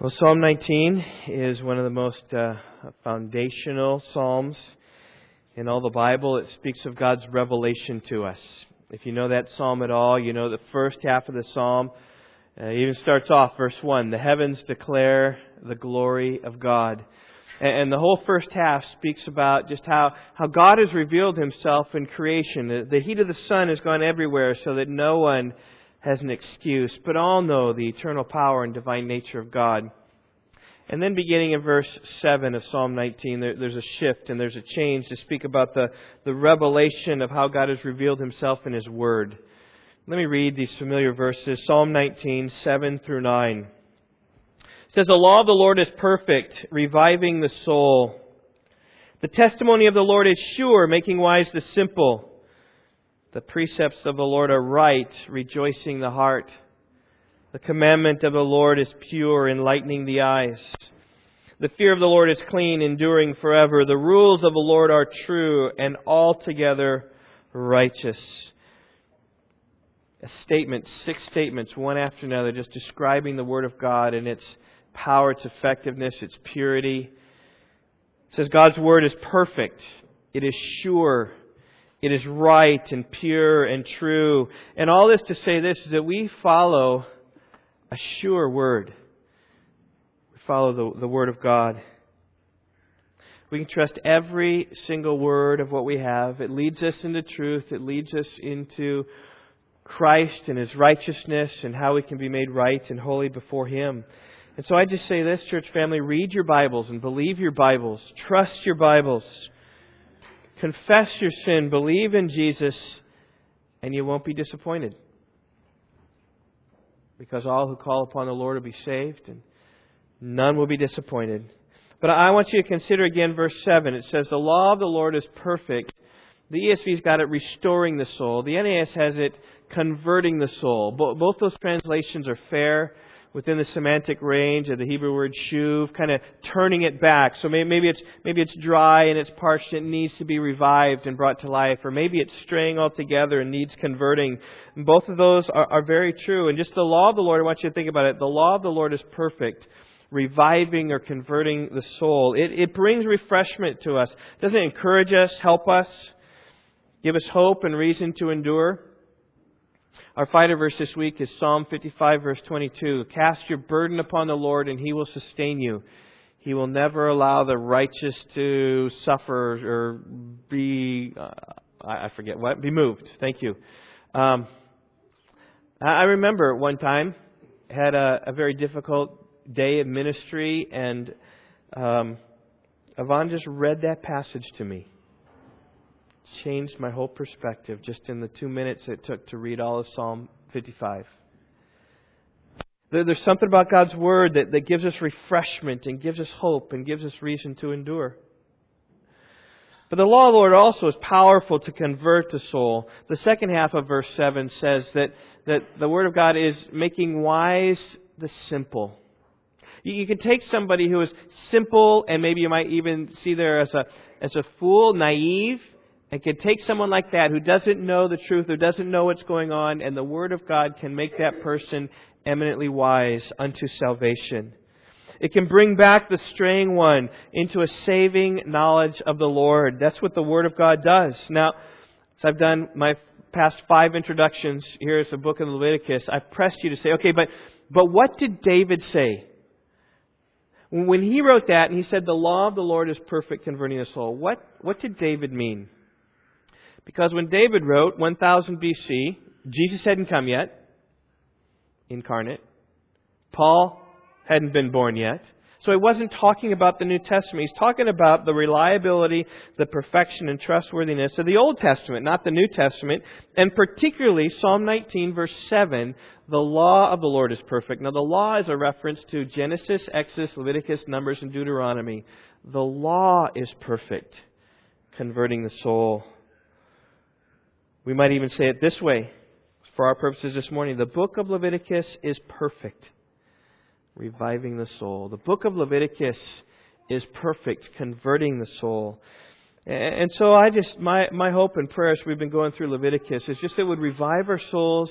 Well, Psalm 19 is one of the most uh, foundational psalms in all the Bible. It speaks of God's revelation to us. If you know that psalm at all, you know the first half of the psalm uh, even starts off, verse 1 The heavens declare the glory of God. And, and the whole first half speaks about just how, how God has revealed himself in creation. The, the heat of the sun has gone everywhere so that no one has an excuse, but all know the eternal power and divine nature of God. And then beginning in verse 7 of Psalm 19, there, there's a shift and there's a change to speak about the, the revelation of how God has revealed himself in his word. Let me read these familiar verses. Psalm 19, 7 through 9. It says, The law of the Lord is perfect, reviving the soul. The testimony of the Lord is sure, making wise the simple. The precepts of the Lord are right, rejoicing the heart. The commandment of the Lord is pure, enlightening the eyes. The fear of the Lord is clean, enduring forever. The rules of the Lord are true and altogether righteous. A statement, six statements, one after another, just describing the Word of God and its power, its effectiveness, its purity. It says God's Word is perfect. It is sure. It is right and pure and true. And all this to say this is that we follow a sure word. We follow the, the word of God. We can trust every single word of what we have. It leads us into truth. It leads us into Christ and His righteousness and how we can be made right and holy before Him. And so I just say this, church family, read your Bibles and believe your Bibles. Trust your Bibles. Confess your sin, believe in Jesus, and you won't be disappointed. Because all who call upon the Lord will be saved, and none will be disappointed. But I want you to consider again verse 7. It says, The law of the Lord is perfect. The ESV's got it restoring the soul. The NAS has it converting the soul. Both those translations are fair within the semantic range of the Hebrew word shuv, kind of turning it back. So maybe it's maybe it's dry and it's parched and it needs to be revived and brought to life, or maybe it's straying altogether and needs converting. And both of those are, are very true. And just the law of the Lord, I want you to think about it. The law of the Lord is perfect. Reviving or converting the soul. It, it brings refreshment to us. Doesn't it encourage us, help us, give us hope and reason to endure? Our fighter verse this week is Psalm 55, verse 22. Cast your burden upon the Lord, and he will sustain you. He will never allow the righteous to suffer or be, uh, I forget what, be moved. Thank you. Um, I remember one time had a, a very difficult day of ministry, and um, Yvonne just read that passage to me changed my whole perspective just in the two minutes it took to read all of Psalm 55. There's something about God's Word that, that gives us refreshment and gives us hope and gives us reason to endure. But the law of the Lord also is powerful to convert the soul. The second half of verse 7 says that, that the Word of God is making wise the simple. You, you can take somebody who is simple and maybe you might even see there as a, as a fool, naive, it can take someone like that who doesn't know the truth, who doesn't know what's going on, and the Word of God can make that person eminently wise unto salvation. It can bring back the straying one into a saving knowledge of the Lord. That's what the Word of God does. Now, as I've done my past five introductions here as the book of Leviticus, I've pressed you to say, okay, but, but what did David say? When he wrote that and he said, the law of the Lord is perfect, converting the soul, what, what did David mean? Because when David wrote 1000 BC, Jesus hadn't come yet, incarnate. Paul hadn't been born yet. So he wasn't talking about the New Testament. He's talking about the reliability, the perfection, and trustworthiness of the Old Testament, not the New Testament. And particularly Psalm 19, verse 7, the law of the Lord is perfect. Now, the law is a reference to Genesis, Exodus, Leviticus, Numbers, and Deuteronomy. The law is perfect, converting the soul. We might even say it this way for our purposes this morning. The book of Leviticus is perfect, reviving the soul. The book of Leviticus is perfect, converting the soul. And so I just, my, my hope and prayer as we've been going through Leviticus is just that it would revive our souls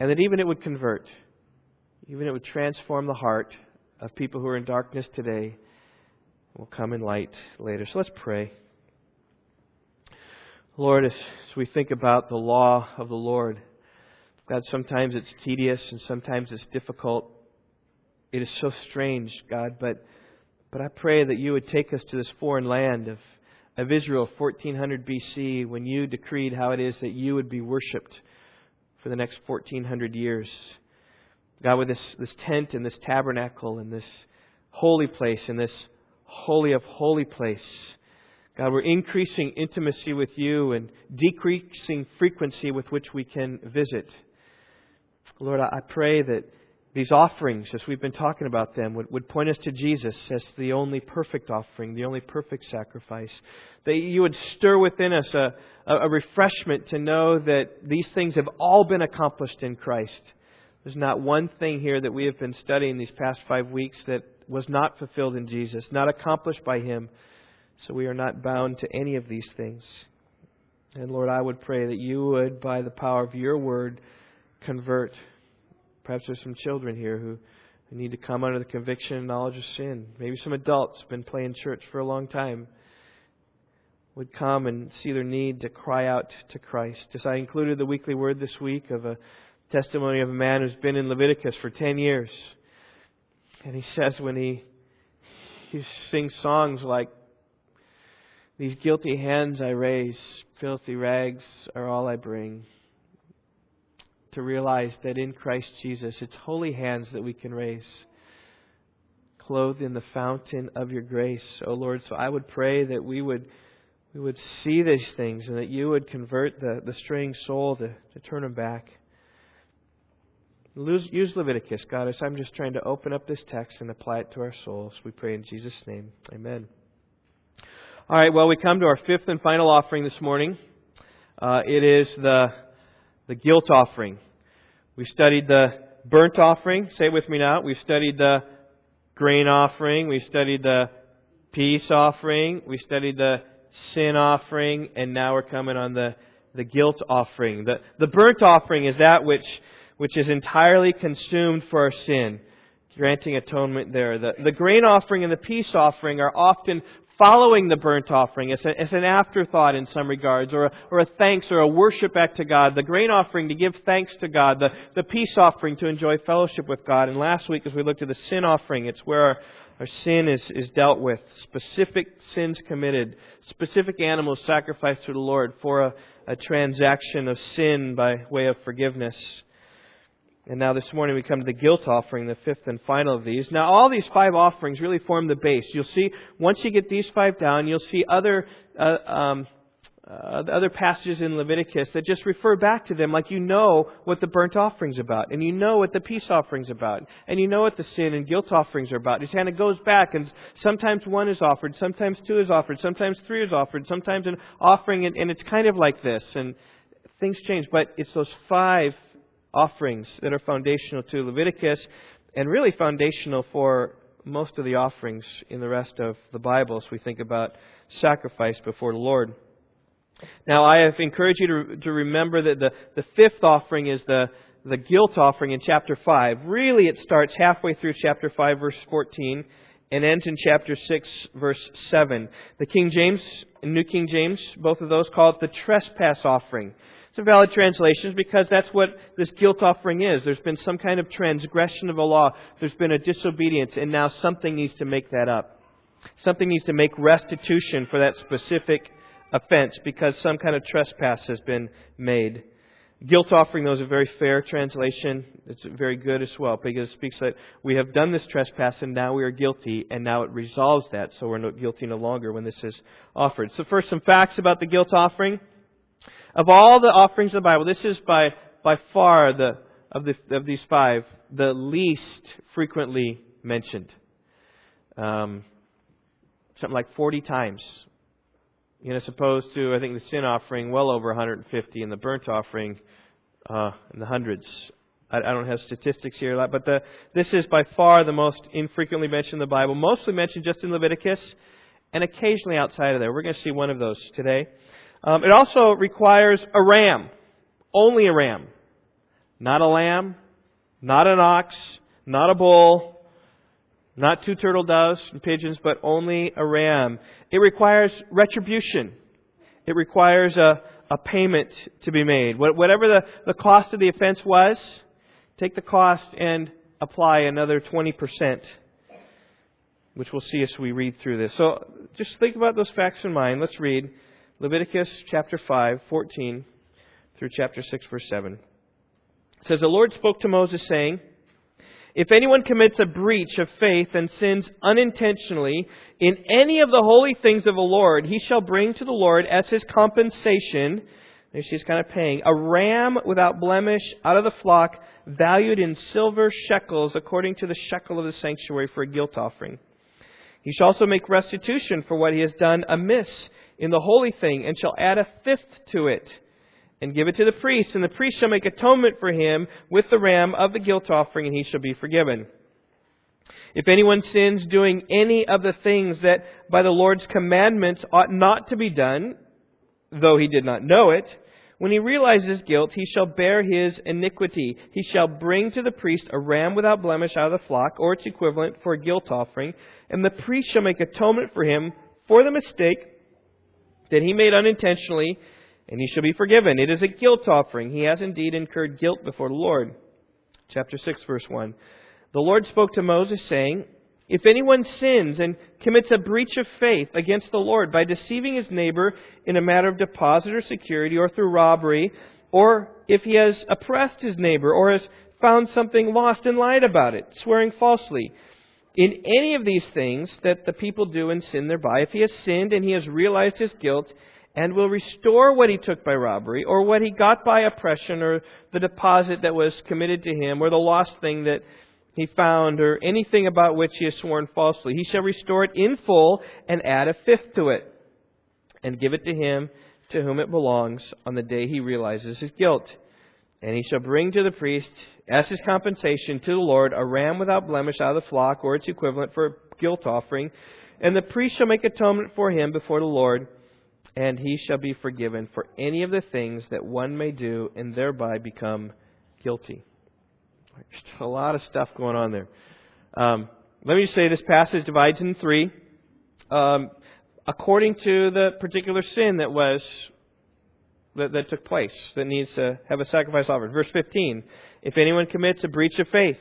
and that even it would convert. Even it would transform the heart of people who are in darkness today will come in light later. So let's pray. Lord, as, we think about the law of the Lord, God, sometimes it's tedious and sometimes it's difficult. It is so strange, God, but, but I pray that you would take us to this foreign land of, of Israel, 1400 BC, when you decreed how it is that you would be worshipped for the next 1400 years. God, with this, this tent and this tabernacle and this holy place and this holy of holy place, God, we're increasing intimacy with you and decreasing frequency with which we can visit. Lord, I pray that these offerings, as we've been talking about them, would, would point us to Jesus as the only perfect offering, the only perfect sacrifice. That you would stir within us a, a refreshment to know that these things have all been accomplished in Christ. There's not one thing here that we have been studying these past five weeks that was not fulfilled in Jesus, not accomplished by Him. So we are not bound to any of these things. And Lord, I would pray that you would, by the power of your word, convert. Perhaps there's some children here who, need to come under the conviction and knowledge of sin. Maybe some adults have been playing church for a long time would come and see their need to cry out to Christ. As I included the weekly word this week of a testimony of a man who's been in Leviticus for 10 years. And he says when he, he sings songs like, These guilty hands I raise, filthy rags are all I bring to realize that in Christ Jesus, it's holy hands that we can raise, clothed in the fountain of your grace, O Lord. So I would pray that we would we would see these things and that you would convert the, the straying soul to, to turn them back. Use Leviticus, God, as I'm just trying to open up this text and apply it to our souls. We pray in Jesus' name. Amen. All right, well, we come to our fifth and final offering this morning. Uh, it is the, the guilt offering. We studied the burnt offering. Say it with me now. We've studied the grain offering. We studied the peace offering. We studied the sin offering. And now we're coming on the, the guilt offering. The, the burnt offering is that which, which is entirely consumed for our sin granting atonement there. The, the grain offering and the peace offering are often following the burnt offering. as, a, it's an afterthought in some regards, or a, or a thanks or a worship act to God. The grain offering to give thanks to God. The, the peace offering to enjoy fellowship with God. And last week, as we looked at the sin offering, it's where our, our sin is, is dealt with. Specific sins committed. Specific animals sacrificed to the Lord for a, a transaction of sin by way of forgiveness. And now this morning we come to the guilt offering, the fifth and final of these. Now all these five offerings really form the base. You'll see, once you get these five down, you'll see other, uh, um, uh, other passages in Leviticus that just refer back to them like you know what the burnt offering's about, and you know what the peace offering's about, and you know what the sin and guilt offerings are about. It kind of goes back, and sometimes one is offered, sometimes two is offered, sometimes three is offered, sometimes an offering, and, and it's kind of like this, and things change, but it's those five offerings that are foundational to Leviticus and really foundational for most of the offerings in the rest of the Bible as we think about sacrifice before the Lord. Now, I have encouraged you to, to remember that the, the fifth offering is the, the guilt offering in chapter 5. Really, it starts halfway through chapter 5, verse 14, and ends in chapter 6, verse 7. The King James and New King James, both of those call it the trespass offering. It's a valid translation because that's what this guilt offering is. There's been some kind of transgression of a law. There's been a disobedience, and now something needs to make that up. Something needs to make restitution for that specific offense because some kind of trespass has been made. Guilt offering, though, is a very fair translation. It's very good as well because it speaks that we have done this trespass and now we are guilty, and now it resolves that, so we're not guilty no longer when this is offered. So, first, some facts about the guilt offering. Of all the offerings of the Bible, this is by, by far the, of, the, of these five, the least frequently mentioned. Um, something like 40 times. You know, as opposed to, I think, the sin offering, well over 150, and the burnt offering uh, in the hundreds. I, I don't have statistics here, but the, this is by far the most infrequently mentioned in the Bible, mostly mentioned just in Leviticus, and occasionally outside of there. We're going to see one of those today. Um, it also requires a ram, only a ram, not a lamb, not an ox, not a bull, Not two turtle doves and pigeons, but only a ram. It requires retribution. It requires a, a payment to be made. Whatever the, the cost of the offense was, take the cost and apply another 20%, which we'll see as we read through this. So just think about those facts in mind. Let's read Leviticus chapter 5, 14 through chapter 6, verse 7. It says, The Lord spoke to Moses, saying, if anyone commits a breach of faith and sins unintentionally in any of the holy things of the Lord, he shall bring to the Lord as his compensation, there she's kind of paying, a ram without blemish out of the flock, valued in silver shekels according to the shekel of the sanctuary for a guilt offering. He shall also make restitution for what he has done amiss in the holy thing, and shall add a fifth to it and give it to the priest, and the priest shall make atonement for him with the ram of the guilt offering, and he shall be forgiven. If anyone sins doing any of the things that by the Lord's commandments ought not to be done, though he did not know it, when he realizes guilt, he shall bear his iniquity. He shall bring to the priest a ram without blemish out of the flock, or its equivalent, for a guilt offering, and the priest shall make atonement for him for the mistake that he made unintentionally and he shall be forgiven. It is a guilt offering. He has indeed incurred guilt before the Lord. Chapter 6, verse 1. The Lord spoke to Moses, saying, If anyone sins and commits a breach of faith against the Lord by deceiving his neighbor in a matter of deposit or security or through robbery, or if he has oppressed his neighbor or has found something lost and lied about it, swearing falsely, in any of these things that the people do and sin thereby, if he has sinned and he has realized his guilt, and will restore what he took by robbery, or what he got by oppression, or the deposit that was committed to him, or the lost thing that he found, or anything about which he has sworn falsely. He shall restore it in full and add a fifth to it, and give it to him to whom it belongs on the day he realizes his guilt. And he shall bring to the priest, as his compensation to the Lord, a ram without blemish out of the flock, or its equivalent for a guilt offering. And the priest shall make atonement for him before the Lord and he shall be forgiven for any of the things that one may do and thereby become guilty. There's a lot of stuff going on there. Um, let me just say this passage divides in three. Um, according to the particular sin that was that, that took place that needs to have a sacrifice offered. Verse 15: If anyone commits a breach of faith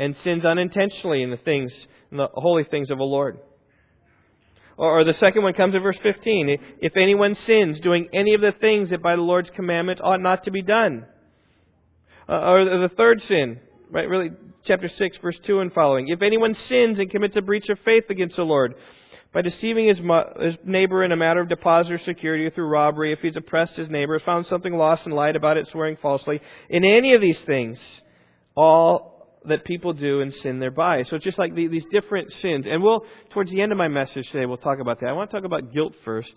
and sins unintentionally in the things, in the holy things of the Lord, or, the second one comes in verse 15. If anyone sins doing any of the things that by the Lord's commandment ought not to be done. Uh, or the third sin, right? Really, chapter 6, verse 2 and following. If anyone sins and commits a breach of faith against the Lord by deceiving his, his neighbor in a matter of deposit or security or through robbery, if he's oppressed his neighbor, found something lost and lied about it, swearing falsely, in any of these things, all that people do and sin thereby. So it's just like these different sins. And we'll, towards the end of my message today, we'll talk about that. I want to talk about guilt first,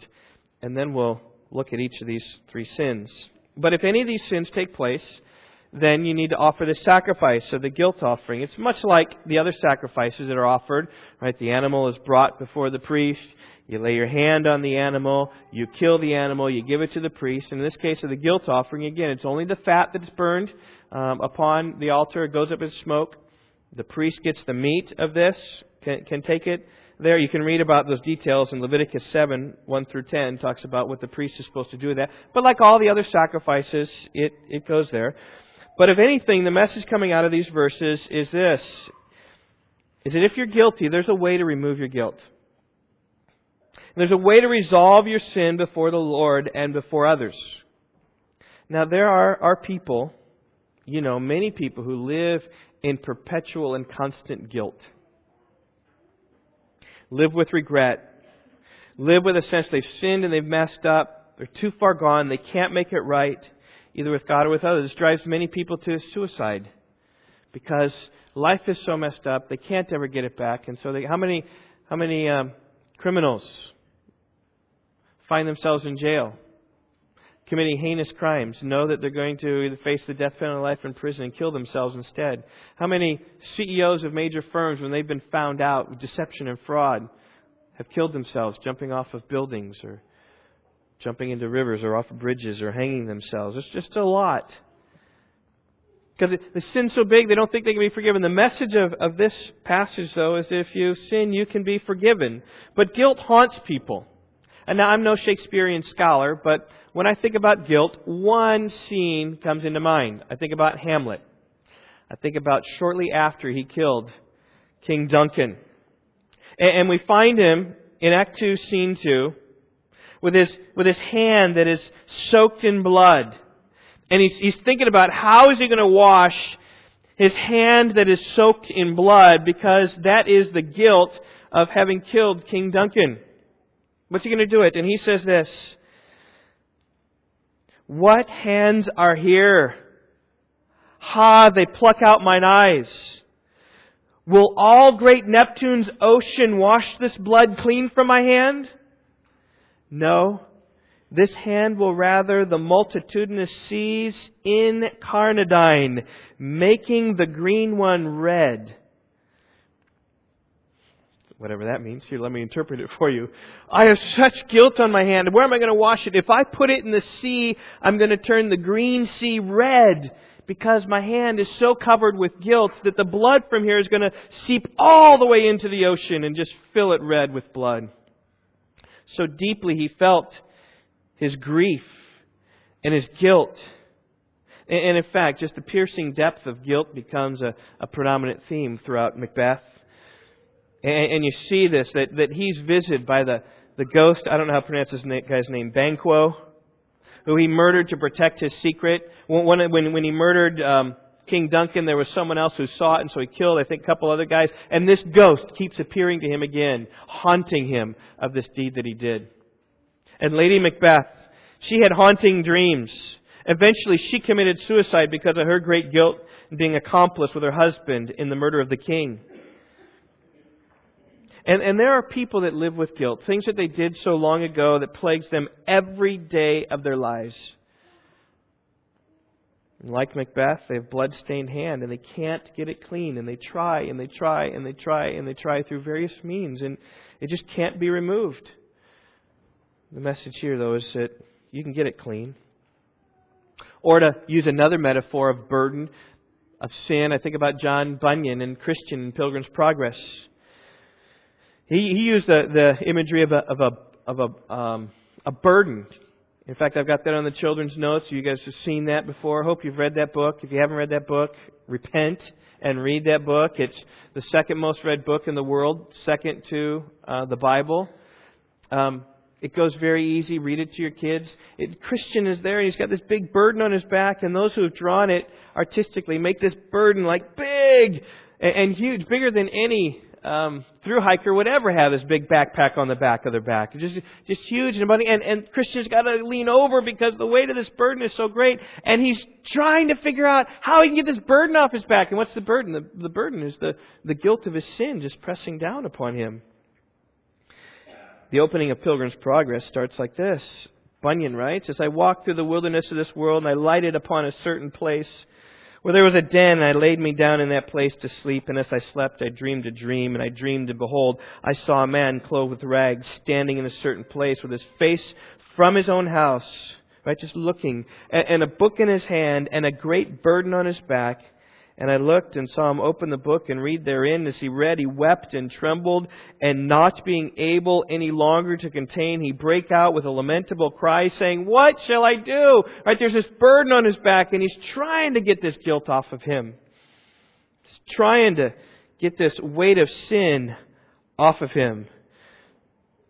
and then we'll look at each of these three sins. But if any of these sins take place, then you need to offer the sacrifice of the guilt offering. It's much like the other sacrifices that are offered, right? The animal is brought before the priest. You lay your hand on the animal. You kill the animal. You give it to the priest. And In this case of the guilt offering, again, it's only the fat that's burned um, upon the altar. It goes up in smoke. The priest gets the meat of this, can, can take it there. You can read about those details in Leviticus 7, 1 through 10, talks about what the priest is supposed to do with that. But like all the other sacrifices, it, it goes there. But if anything, the message coming out of these verses is this is that if you're guilty, there's a way to remove your guilt. There's a way to resolve your sin before the Lord and before others. Now, there are, are people you know, many people who live in perpetual and constant guilt, live with regret, live with a sense they've sinned and they've messed up, they're too far gone, they can't make it right, either with God or with others. Drives many people to suicide because life is so messed up, they can't ever get it back. And so, they, how many, how many um, criminals find themselves in jail? committing heinous crimes know that they're going to either face the death penalty, life in prison, and kill themselves instead? How many CEOs of major firms, when they've been found out with deception and fraud, have killed themselves jumping off of buildings or jumping into rivers or off bridges or hanging themselves? It's just a lot. Because the sin's so big, they don't think they can be forgiven. The message of, of this passage, though, is if you sin, you can be forgiven. But guilt haunts people. And now I'm no Shakespearean scholar, but when I think about guilt, one scene comes into mind. I think about Hamlet. I think about shortly after he killed King Duncan. And, and we find him in Act 2, Scene 2, with his, with his hand that is soaked in blood. And he's, he's thinking about how is he going to wash his hand that is soaked in blood because that is the guilt of having killed King Duncan. What's he going to do it? And he says this What hands are here? Ha, they pluck out mine eyes. Will all great Neptune's ocean wash this blood clean from my hand? No. This hand will rather the multitudinous seas incarnadine, making the green one red. Whatever that means. Here, let me interpret it for you. I have such guilt on my hand. Where am I going to wash it? If I put it in the sea, I'm going to turn the green sea red because my hand is so covered with guilt that the blood from here is going to seep all the way into the ocean and just fill it red with blood. So deeply he felt his grief and his guilt. And in fact, just the piercing depth of guilt becomes a, a predominant theme throughout Macbeth. And, and, you see this, that, that he's visited by the, the ghost, I don't know how to pronounce this guy's name, Banquo, who he murdered to protect his secret. When, when, when he murdered um, King Duncan, there was someone else who saw it, and so he killed, I think, a couple other guys. And this ghost keeps appearing to him again, haunting him of this deed that he did. And Lady Macbeth, she had haunting dreams. Eventually, she committed suicide because of her great guilt in being accomplice with her husband in the murder of the king. And, and there are people that live with guilt, things that they did so long ago that plagues them every day of their lives. And like Macbeth, they have blood-stained hand and they can't get it clean, and they try and they try and they try and they try through various means, and it just can't be removed. The message here, though, is that you can get it clean. Or to use another metaphor of burden, of sin, I think about John Bunyan and Christian Pilgrim's Progress. He, he used the, the imagery of a, of a, of a, um, a burden. In fact, I've got that on the children's notes. You guys have seen that before. I hope you've read that book. If you haven't read that book, repent and read that book. It's the second most read book in the world, second to uh, the Bible. Um, it goes very easy. Read it to your kids. It, Christian is there, and he's got this big burden on his back, and those who have drawn it artistically make this burden like big and, and huge, bigger than any um, through hiker would ever have this big backpack on the back of their back. Just, just huge and money. And, and Christian's got to lean over because the weight of this burden is so great. And he's trying to figure out how he can get this burden off his back. And what's the burden? The, the burden is the, the guilt of his sin just pressing down upon him. The opening of Pilgrim's Progress starts like this. Bunyan writes, As I walked through the wilderness of this world, and I lighted upon a certain place where there was a den, and I laid me down in that place to sleep, and as I slept, I dreamed a dream, and I dreamed, and behold, I saw a man clothed with rags, standing in a certain place, with his face from his own house, right, just looking, and, and a book in his hand, and a great burden on his back, and I looked and saw him open the book and read therein. As he read, he wept and trembled, and not being able any longer to contain, he brake out with a lamentable cry, saying, What shall I do? Right, there's this burden on his back, and he's trying to get this guilt off of him. He's trying to get this weight of sin off of him.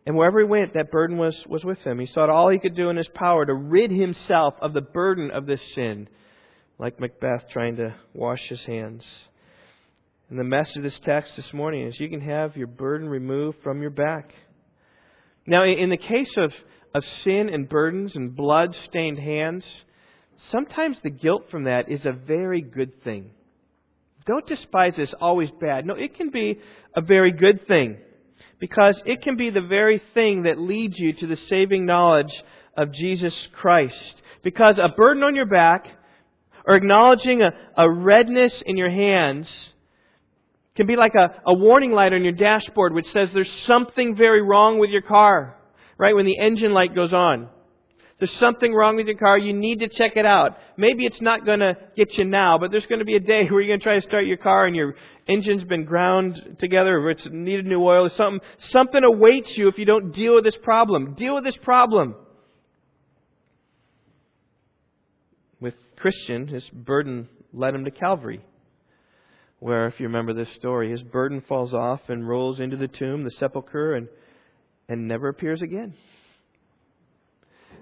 And wherever he went, that burden was, was with him. He sought all he could do in his power to rid himself of the burden of this sin like Macbeth trying to wash his hands. And the message of this text this morning is you can have your burden removed from your back. Now, in the case of, of sin and burdens and blood stained hands, sometimes the guilt from that is a very good thing. Don't despise this always bad. No, it can be a very good thing because it can be the very thing that leads you to the saving knowledge of Jesus Christ. Because a burden on your back or acknowledging a, a redness in your hands can be like a, a warning light on your dashboard which says there's something very wrong with your car, right? When the engine light goes on. There's something wrong with your car. You need to check it out. Maybe it's not going to get you now, but there's going to be a day where you're going to try to start your car and your engine's been ground together or it's needed new oil or something. Something awaits you if you don't deal with this problem. Deal with this problem. With Christian, his burden led him to Calvary where, if you remember this story, his burden falls off and rolls into the tomb, the sepulchre, and, and never appears again.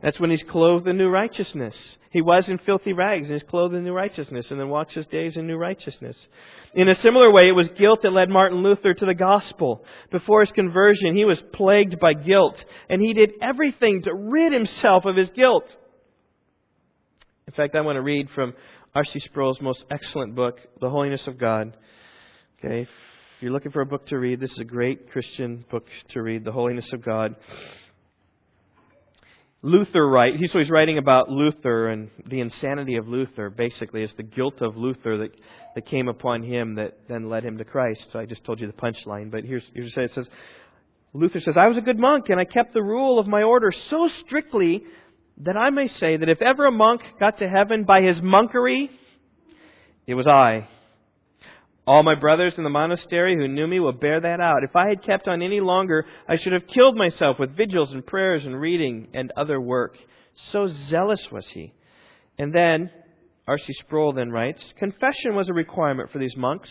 That's when he's clothed in new righteousness. He was in filthy rags and he's clothed in new righteousness and then walks his days in new righteousness. In a similar way, it was guilt that led Martin Luther to the gospel. Before his conversion, he was plagued by guilt and he did everything to rid himself of his guilt. In fact, I want to read from R.C. Sproul's most excellent book, The Holiness of God. Okay, if you're looking for a book to read, this is a great Christian book to read, The Holiness of God. Luther write so he's writing about Luther and the insanity of Luther. Basically, it's the guilt of Luther that, that came upon him that then led him to Christ. So I just told you the punchline, but here's here's what it says. Luther says, I was a good monk and I kept the rule of my order so strictly that I may say that if ever a monk got to heaven by his monkery, it was I. All my brothers in the monastery who knew me will bear that out. If I had kept on any longer, I should have killed myself with vigils and prayers and reading and other work. So zealous was he. And then, R.C. Sproul then writes, Confession was a requirement for these monks,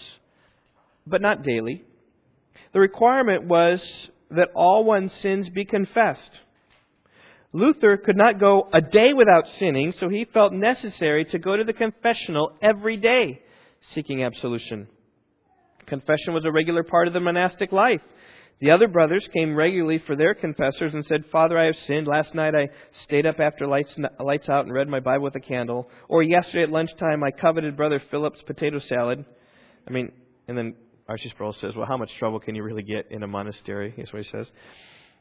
but not daily. The requirement was that all one's sins be confessed. Luther could not go a day without sinning, so he felt necessary to go to the confessional every day seeking absolution. Confession was a regular part of the monastic life. The other brothers came regularly for their confessors and said, Father, I have sinned. Last night I stayed up after lights, lights out and read my Bible with a candle. Or yesterday at lunchtime I coveted Brother Philip's potato salad. I mean, and then R.C. Sproul says, Well, how much trouble can you really get in a monastery? That's what he says.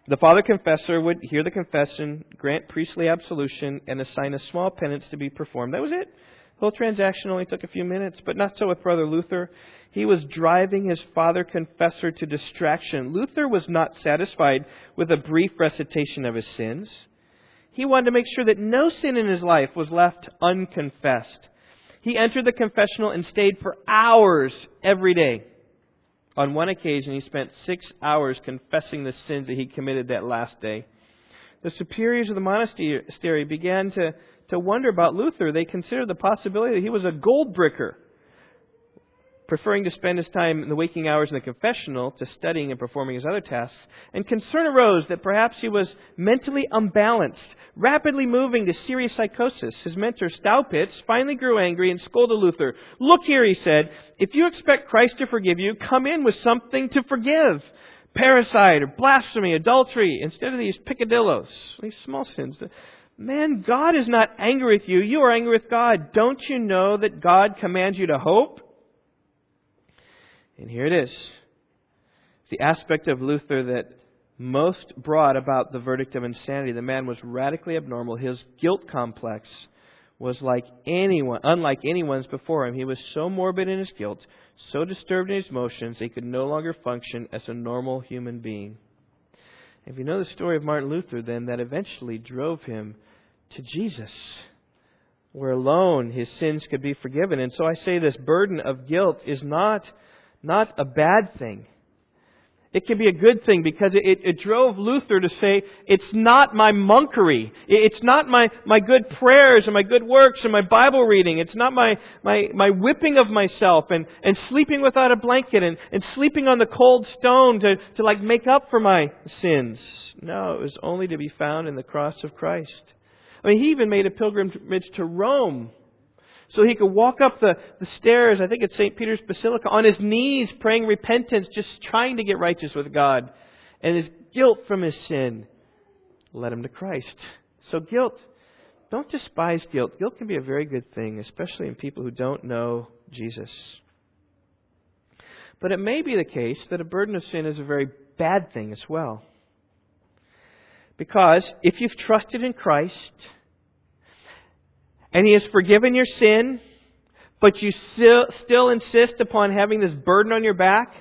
The father confessor would hear the confession, grant priestly absolution, and assign a small penance to be performed. That was it. The whole transaction only took a few minutes, but not so with Brother Luther. He was driving his father confessor to distraction. Luther was not satisfied with a brief recitation of his sins. He wanted to make sure that no sin in his life was left unconfessed. He entered the confessional and stayed for hours every day. On one occasion, he spent six hours confessing the sins that he committed that last day. The superiors of the monastery began to, to wonder about Luther. They considered the possibility that he was a gold bricker preferring to spend his time in the waking hours in the confessional to studying and performing his other tasks, and concern arose that perhaps he was mentally unbalanced, rapidly moving to serious psychosis. His mentor, Staupitz, finally grew angry and scolded Luther. Look here, he said, if you expect Christ to forgive you, come in with something to forgive. Parricide or blasphemy, adultery, instead of these peccadillos, these small sins. Man, God is not angry with you. You are angry with God. Don't you know that God commands you to hope? And here it is. The aspect of Luther that most brought about the verdict of insanity. The man was radically abnormal. His guilt complex was like anyone, unlike anyone's before him. He was so morbid in his guilt, so disturbed in his emotions, he could no longer function as a normal human being. If you know the story of Martin Luther, then that eventually drove him to Jesus, where alone his sins could be forgiven. And so I say this burden of guilt is not not a bad thing. It can be a good thing because it, it, it, drove Luther to say, it's not my monkery. It's not my, my good prayers and my good works and my Bible reading. It's not my, my, my whipping of myself and, and sleeping without a blanket and, and sleeping on the cold stone to, to like make up for my sins. No, it was only to be found in the cross of Christ. I mean, he even made a pilgrimage to Rome so he could walk up the, the stairs, I think it's St. Peter's Basilica, on his knees praying repentance, just trying to get righteous with God. And his guilt from his sin led him to Christ. So guilt, don't despise guilt. Guilt can be a very good thing, especially in people who don't know Jesus. But it may be the case that a burden of sin is a very bad thing as well. Because if you've trusted in Christ, and He has forgiven your sin, but you still, still insist upon having this burden on your back,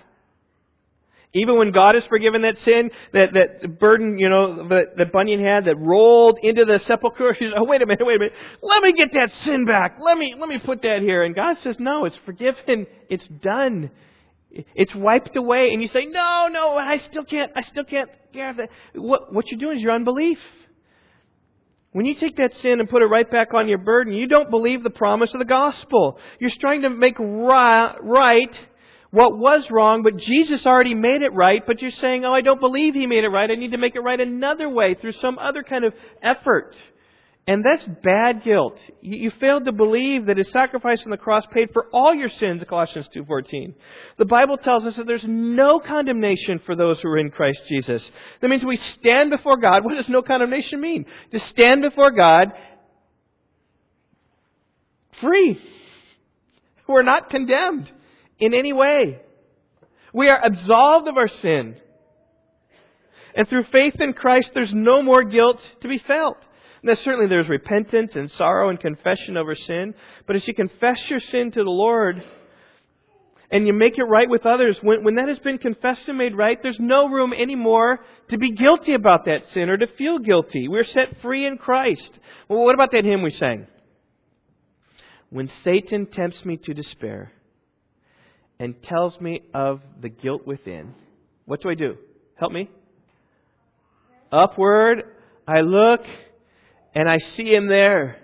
Even when God has forgiven that sin, that, that burden, you know, that, that Bunyan had that rolled into the sepulchre, oh, wait a minute, wait a minute. Let me get that sin back. Let me, let me put that here. And God says, no, it's forgiven. It's done. It's wiped away. And you say, no, no, I still can't, I still can't that. What, what you're doing is your unbelief. When you take that sin and put it right back on your burden, you don't believe the promise of the gospel. You're trying to make right what was wrong, but Jesus already made it right, but you're saying, oh, I don't believe He made it right. I need to make it right another way through some other kind of effort. And that's bad guilt. You, failed to believe that His sacrifice on the cross paid for all your sins, Colossians 2.14. The Bible tells us that there's no condemnation for those who are in Christ Jesus. That means we stand before God. What does no condemnation mean? To stand before God free. We're not condemned in any way. We are absolved of our sin. And through faith in Christ, there's no more guilt to be felt. Now, certainly there's repentance and sorrow and confession over sin, but as you confess your sin to the Lord and you make it right with others, when, when that has been confessed and made right, there's no room anymore to be guilty about that sin or to feel guilty. We're set free in Christ. Well, what about that hymn we sang? When Satan tempts me to despair, and tells me of the guilt within, what do I do? Help me. Upward, I look, and I see him there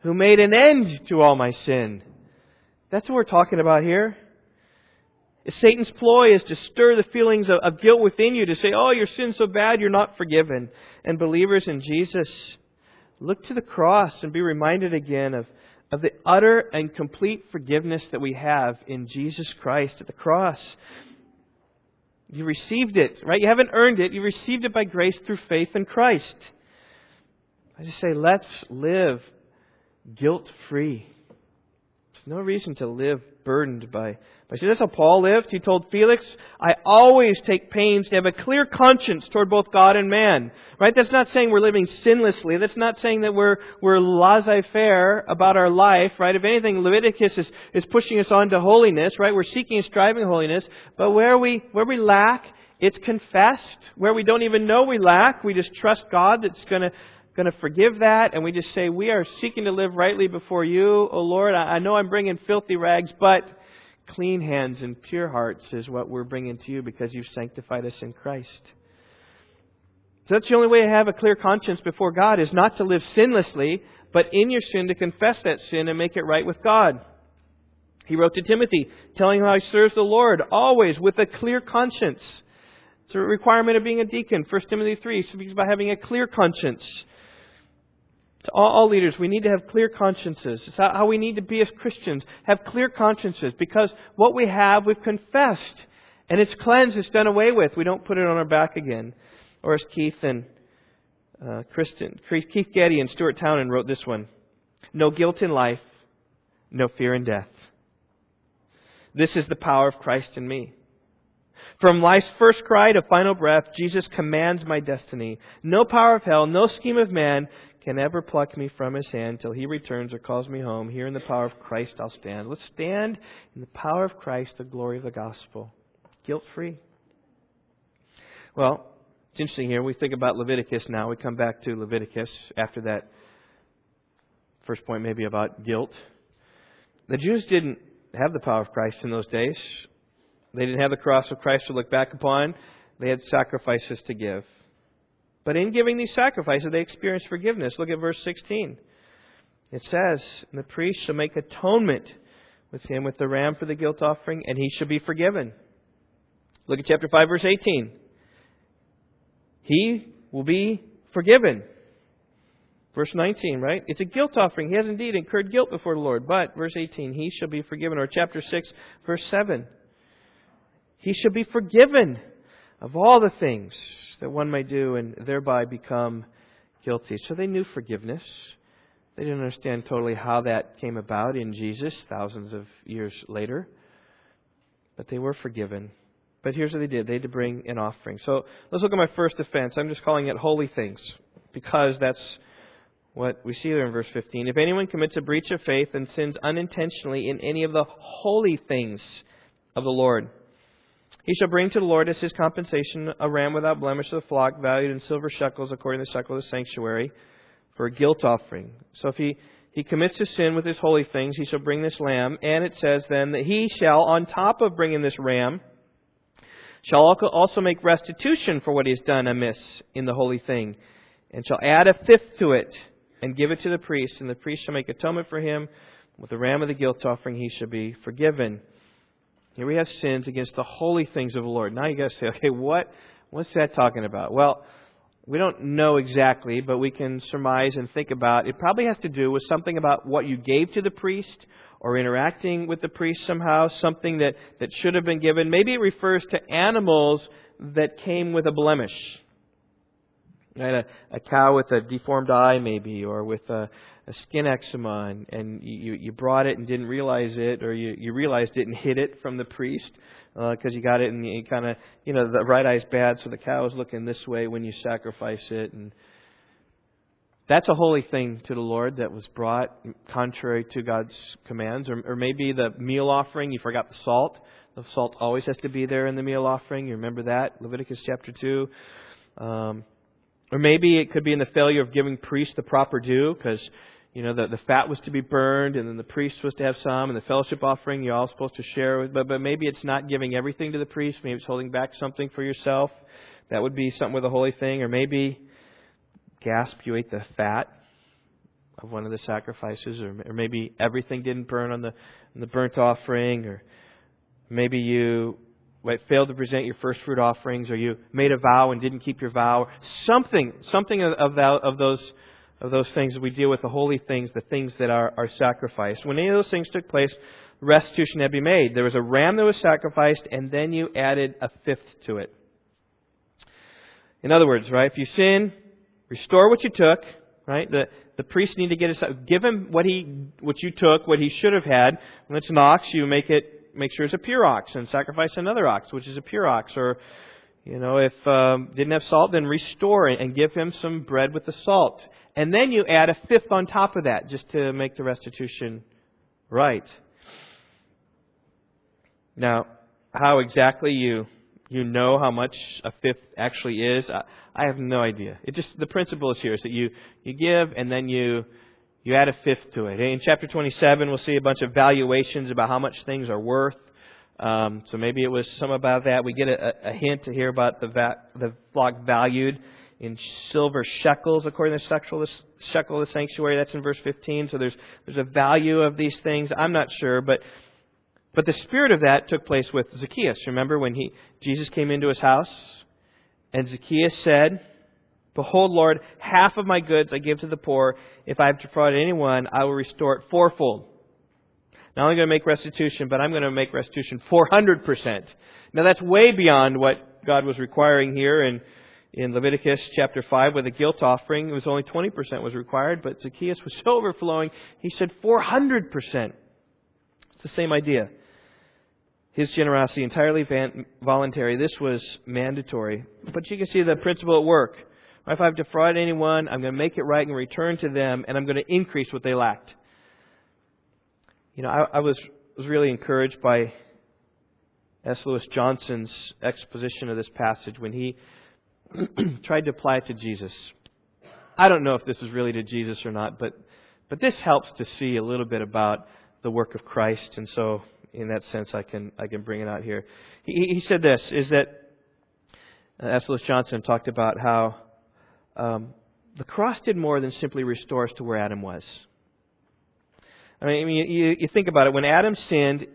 who made an end to all my sin. That's what we're talking about here. Satan's ploy is to stir the feelings of, guilt within you to say, oh, your sin's so bad, you're not forgiven. And believers in Jesus, look to the cross and be reminded again of of the utter and complete forgiveness that we have in Jesus Christ at the cross. You received it, right? You haven't earned it. You received it by grace through faith in Christ. I just say, let's live guilt free. There's no reason to live burdened by but see, that's how Paul lived. He told Felix, I always take pains to have a clear conscience toward both God and man. Right? That's not saying we're living sinlessly. That's not saying that we're, we're laissez-faire about our life, right? If anything, Leviticus is, is pushing us on to holiness, right? We're seeking and striving holiness. But where we, where we lack, it's confessed. Where we don't even know we lack, we just trust God that's gonna, going to forgive that, and we just say, We are seeking to live rightly before you, O Lord. I know I'm bringing filthy rags, but clean hands and pure hearts is what we're bringing to you because you've sanctified us in Christ. So that's the only way to have a clear conscience before God is not to live sinlessly, but in your sin to confess that sin and make it right with God. He wrote to Timothy, telling him how he serves the Lord, always with a clear conscience. It's a requirement of being a deacon. 1 Timothy 3 speaks about having a clear conscience. All, all leaders, we need to have clear consciences. It's how we need to be as Christians. Have clear consciences because what we have, we've confessed. And it's cleansed, it's done away with. We don't put it on our back again. Or as Keith and uh, Kristyn, Keith Getty and Stuart Townend wrote this one No guilt in life, no fear in death. This is the power of Christ in me. From life's first cry to final breath, Jesus commands my destiny. No power of hell, no scheme of man can ever pluck me from his hand till he returns or calls me home. Here in the power of Christ I'll stand. Let's stand in the power of Christ, the glory of the gospel. Guilt free. Well, it's interesting here. We think about Leviticus now. We come back to Leviticus after that first point, maybe about guilt. The Jews didn't have the power of Christ in those days. They didn't have the cross of Christ to look back upon. They had sacrifices to give. But in giving these sacrifices, they experience forgiveness. Look at verse 16. It says, The priest shall make atonement with him with the ram for the guilt offering, and he shall be forgiven. Look at chapter 5, verse 18. He will be forgiven. Verse 19, right? It's a guilt offering. He has indeed incurred guilt before the Lord. But, verse 18, he shall be forgiven. Or chapter 6, verse 7. He shall be forgiven of all the things that one may do and thereby become guilty. So they knew forgiveness. They didn't understand totally how that came about in Jesus thousands of years later. But they were forgiven. But here's what they did they had to bring an offering. So let's look at my first offense. I'm just calling it holy things because that's what we see there in verse 15. If anyone commits a breach of faith and sins unintentionally in any of the holy things of the Lord, He shall bring to the Lord as his compensation a ram without blemish of the flock, valued in silver shekels according to the shekel of the sanctuary, for a guilt offering. So if he, he commits a sin with his holy things, he shall bring this lamb. And it says then that he shall, on top of bringing this ram, shall also make restitution for what he has done amiss in the holy thing, and shall add a fifth to it, and give it to the priest, and the priest shall make atonement for him. With the ram of the guilt offering he shall be forgiven. Here we have sins against the holy things of the Lord. Now you got to say, okay, what what's that talking about? Well, we don't know exactly, but we can surmise and think about. It probably has to do with something about what you gave to the priest or interacting with the priest somehow, something that, that should have been given. Maybe it refers to animals that came with a blemish. Right? A, a cow with a deformed eye, maybe, or with a, a skin eczema and, and you, you brought it and didn't realize it, or you, you realized it and hid it from the priest because uh, you got it and you kind of, you know, the right eye's bad, so the cow is looking this way when you sacrifice it. And that's a holy thing to the Lord that was brought contrary to God's commands. Or, or maybe the meal offering, you forgot the salt. The salt always has to be there in the meal offering. You remember that? Leviticus chapter 2. Um, or maybe it could be in the failure of giving priests the proper due, because you know, the, the fat was to be burned, and then the priest was to have some, and the fellowship offering you're all supposed to share with. But, but maybe it's not giving everything to the priest. Maybe it's holding back something for yourself. That would be something with a holy thing. Or maybe, gasp, you ate the fat of one of the sacrifices. Or, or maybe everything didn't burn on the, on the burnt offering. Or maybe you failed to present your first fruit offerings, or you made a vow and didn't keep your vow. Something, something of, that, of those of those things we deal with, the holy things, the things that are, are sacrificed. When any of those things took place, restitution had to be made. There was a ram that was sacrificed, and then you added a fifth to it. In other words, right, if you sin, restore what you took, right? The, the priest need to get his, give him what he, what you took, what he should have had. When it's an ox, you make it, make sure it's a pure ox, and sacrifice another ox, which is a pure ox, or you know, if um, didn't have salt, then restore it and give him some bread with the salt. And then you add a fifth on top of that just to make the restitution right. Now, how exactly you you know how much a fifth actually is, I, I have no idea. It just the principle is here is that you you give and then you you add a fifth to it. In chapter 27, we'll see a bunch of valuations about how much things are worth. Um, so maybe it was some about that. We get a, a hint to here about the, va- the flock valued in silver shekels according to the shekel of the sanctuary. That's in verse 15. So there's there's a value of these things. I'm not sure, but but the spirit of that took place with Zacchaeus. Remember when he Jesus came into his house and Zacchaeus said, Behold, Lord, half of my goods I give to the poor. If I have defrauded anyone, I will restore it fourfold. Not only going to make restitution, but I'm going to make restitution 400%. Now that's way beyond what God was requiring here in, in Leviticus chapter 5 with a guilt offering. It was only 20% was required, but Zacchaeus was so overflowing, he said 400%. It's the same idea. His generosity entirely voluntary. This was mandatory. But you can see the principle at work. If I've defrauded anyone, I'm going to make it right and return to them, and I'm going to increase what they lacked. You know, I, I was was really encouraged by S. Lewis Johnson's exposition of this passage when he tried to apply it to Jesus. I don't know if this is really to Jesus or not, but but this helps to see a little bit about the work of Christ, and so in that sense, I can I can bring it out here. He, he said this is that uh, S. Lewis Johnson talked about how um, the cross did more than simply restore us to where Adam was. I mean, you, you think about it. When Adam sinned,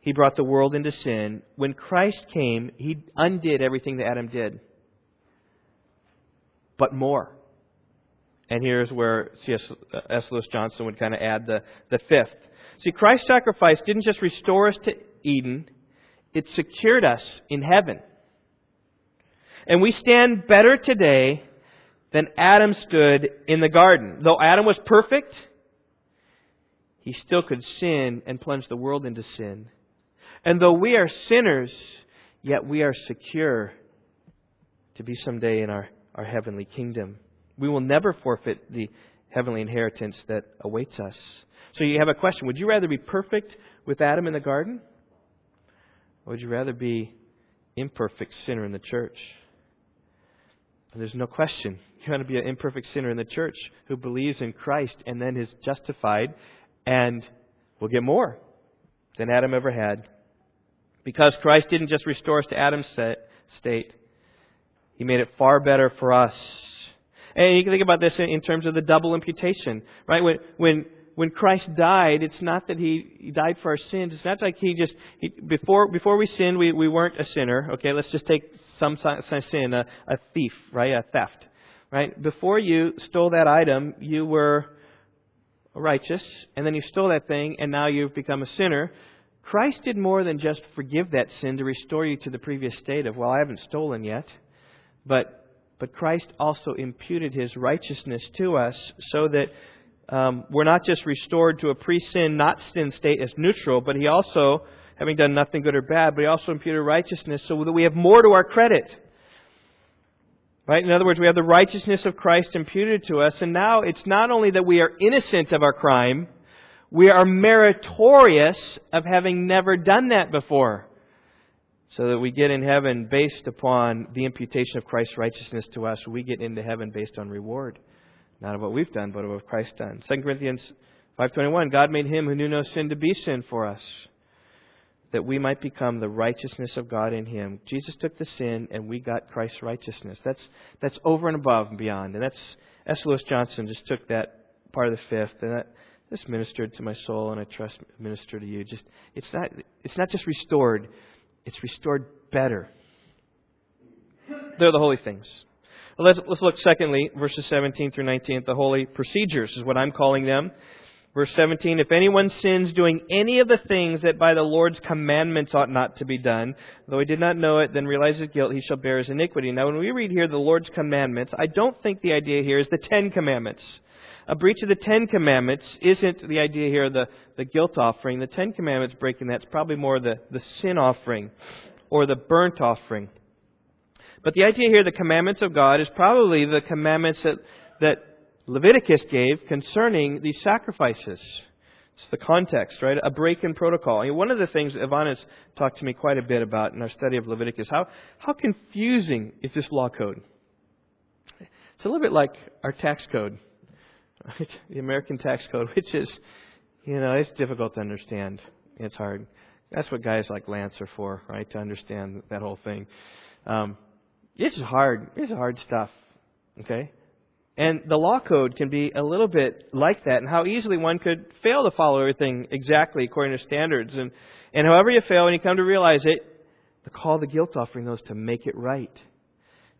he brought the world into sin. When Christ came, he undid everything that Adam did. But more. And here's where C.S. S. Lewis Johnson would kind of add the, the fifth. See, Christ's sacrifice didn't just restore us to Eden, it secured us in heaven. And we stand better today than Adam stood in the garden. Though Adam was perfect, he still could sin and plunge the world into sin. And though we are sinners, yet we are secure to be someday in our, our heavenly kingdom. We will never forfeit the heavenly inheritance that awaits us. So you have a question Would you rather be perfect with Adam in the garden? Or would you rather be imperfect sinner in the church. And there's no question. You want to be an imperfect sinner in the church who believes in Christ and then is justified and will get more than Adam ever had. Because Christ didn't just restore us to Adam's state, He made it far better for us. And you can think about this in terms of the double imputation, right? When, when, when Christ died, it's not that he, died for our sins. It's not like he just, he, before, before we sinned, we, we weren't a sinner. Okay, let's just take some, some sin, a, a thief, right? A theft, right? Before you stole that item, you were righteous, and then you stole that thing, and now you've become a sinner. Christ did more than just forgive that sin to restore you to the previous state of, well, I haven't stolen yet. But, but Christ also imputed his righteousness to us so that um, we're not just restored to a pre sin, not sin state as neutral, but he also, having done nothing good or bad, but he also imputed righteousness so that we have more to our credit. Right? In other words, we have the righteousness of Christ imputed to us, and now it's not only that we are innocent of our crime, we are meritorious of having never done that before. So that we get in heaven based upon the imputation of Christ's righteousness to us. We get into heaven based on reward. Not of what we've done, but of what Christ done. 2 Corinthians 5.21, God made him who knew no sin to be sin for us, that we might become the righteousness of God in him. Jesus took the sin, and we got Christ's righteousness. That's, that's over and above and beyond. And that's, S. Lewis Johnson just took that part of the fifth, and that, this ministered to my soul, and I trust minister to you. Just it's not it's not just restored; it's restored better. They're the holy things. Let's let's look secondly, verses 17 through 19, at the holy procedures is what I'm calling them. Verse 17, if anyone sins doing any of the things that by the Lord's commandments ought not to be done, though he did not know it, then realizes guilt, he shall bear his iniquity. Now, when we read here the Lord's commandments, I don't think the idea here is the Ten Commandments a breach of the Ten Commandments isn't the idea here, the, the guilt offering. The Ten Commandments breaking that's probably more the, the sin offering or the burnt offering. But the idea here, the commandments of God, is probably the commandments that, that Leviticus gave concerning these sacrifices. It's the context, right? A break in protocol. I mean, one of the things that Ivana's talked to me quite a bit about in our study of Leviticus, how, how confusing is this law code? It's a little bit like our tax code right? The American tax code, which is, you know, it's difficult to understand. It's hard. That's what guys like Lance are for, right? To understand that whole thing. Um, it's hard. It's hard stuff. Okay? And the law code can be a little bit like that, and how easily one could fail to follow everything exactly according to standards. And, and however you fail, when you come to realize it, the call the guilt offering those to make it right,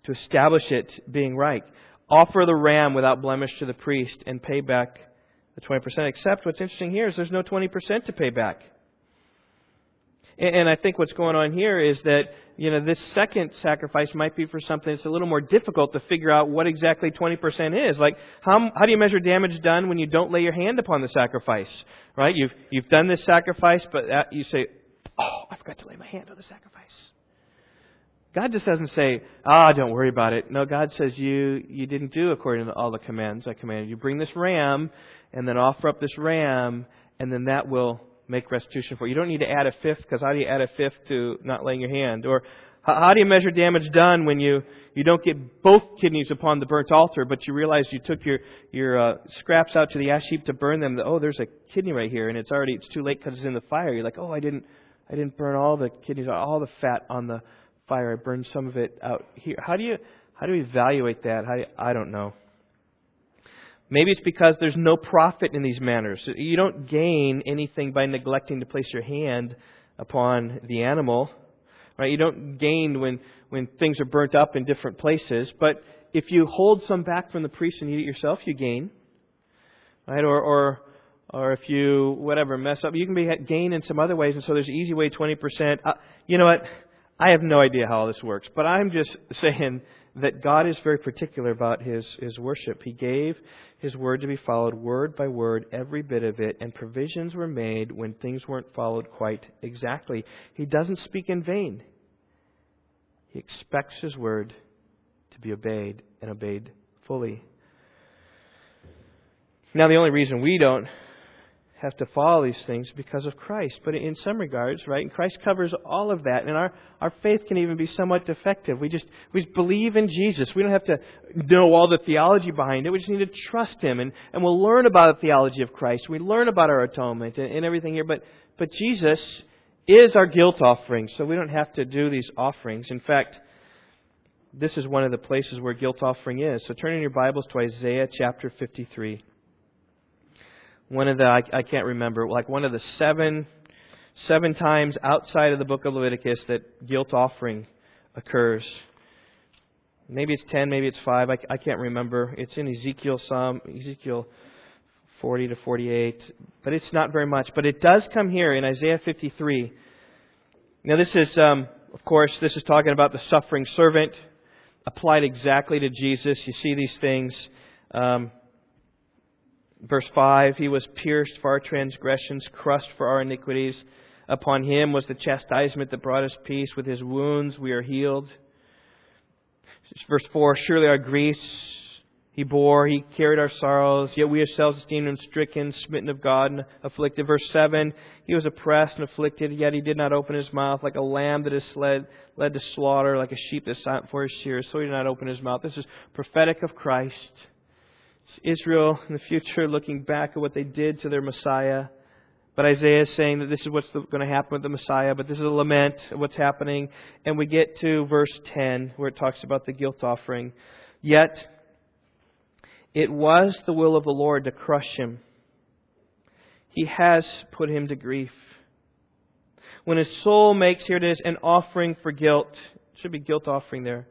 to establish it being right offer the ram without blemish to the priest and pay back the 20%. Except what's interesting here is there's no 20% to pay back. And I think what's going on here is that, you know, this second sacrifice might be for something that's a little more difficult to figure out what exactly 20% is. Like, how, how do you measure damage done when you don't lay your hand upon the sacrifice? Right? You've, you've done this sacrifice, but you say, oh, I forgot to lay my hand on the sacrifice. God just doesn't say, ah, oh, don't worry about it. No, God says you, you didn't do according to all the commands I commanded. You bring this ram and then offer up this ram and then that will make restitution for you. Don't need to add a fifth because how do you add a fifth to not laying your hand? Or how do you measure damage done when you, you don't get both kidneys upon the burnt altar, but you realize you took your, your uh, scraps out to the ash heap to burn them? Oh, there's a kidney right here and it's already, it's too late because it's in the fire. You're like, oh, I didn't, I didn't burn all the kidneys, all the fat on the, fire. I burned some of it out here. How do you how do you evaluate that? How do you, I don't know. Maybe it's because there's no profit in these manners. You don't gain anything by neglecting to place your hand upon the animal. Right? You don't gain when, when things are burnt up in different places. But if you hold some back from the priest and eat it yourself, you gain. Right? Or, or, or if you, whatever, mess up, you can be gain in some other ways. And so there's an easy way, 20%. Uh, you know what? I have no idea how all this works, but I'm just saying that God is very particular about his, his worship. He gave his word to be followed word by word, every bit of it, and provisions were made when things weren't followed quite exactly. He doesn't speak in vain. He expects his word to be obeyed and obeyed fully. Now, the only reason we don't have to follow these things because of Christ. But in some regards, right, and Christ covers all of that, and our, our faith can even be somewhat defective. We just we just believe in Jesus. We don't have to know all the theology behind it. We just need to trust Him, and, and we'll learn about the theology of Christ. We learn about our atonement and, and everything here. But but Jesus is our guilt offering, so we don't have to do these offerings. In fact, this is one of the places where guilt offering is. So turn in your Bibles to Isaiah chapter 53 one of the I, I can't remember like one of the seven seven times outside of the book of Leviticus that guilt offering occurs. Maybe it's ten, maybe it's five. I, I can't remember. It's in Ezekiel some Ezekiel 40 to 48, but it's not very much. But it does come here in Isaiah 53. Now this is, um, of course, this is talking about the suffering servant applied exactly to Jesus. You see these things. Um, Verse 5 He was pierced for our transgressions, crushed for our iniquities. Upon him was the chastisement that brought us peace. With his wounds we are healed. Verse 4 Surely our griefs he bore, he carried our sorrows, yet we ourselves esteemed him stricken, smitten of God, and afflicted. Verse 7 He was oppressed and afflicted, yet he did not open his mouth, like a lamb that is led, led to slaughter, like a sheep that is silent for his shears, so he did not open his mouth. This is prophetic of Christ. Israel in the future looking back at what they did to their Messiah. But Isaiah is saying that this is what's going to happen with the Messiah, but this is a lament of what's happening. And we get to verse 10 where it talks about the guilt offering. Yet, it was the will of the Lord to crush him. He has put him to grief. When his soul makes, here it is, an offering for guilt, It should be guilt offering there.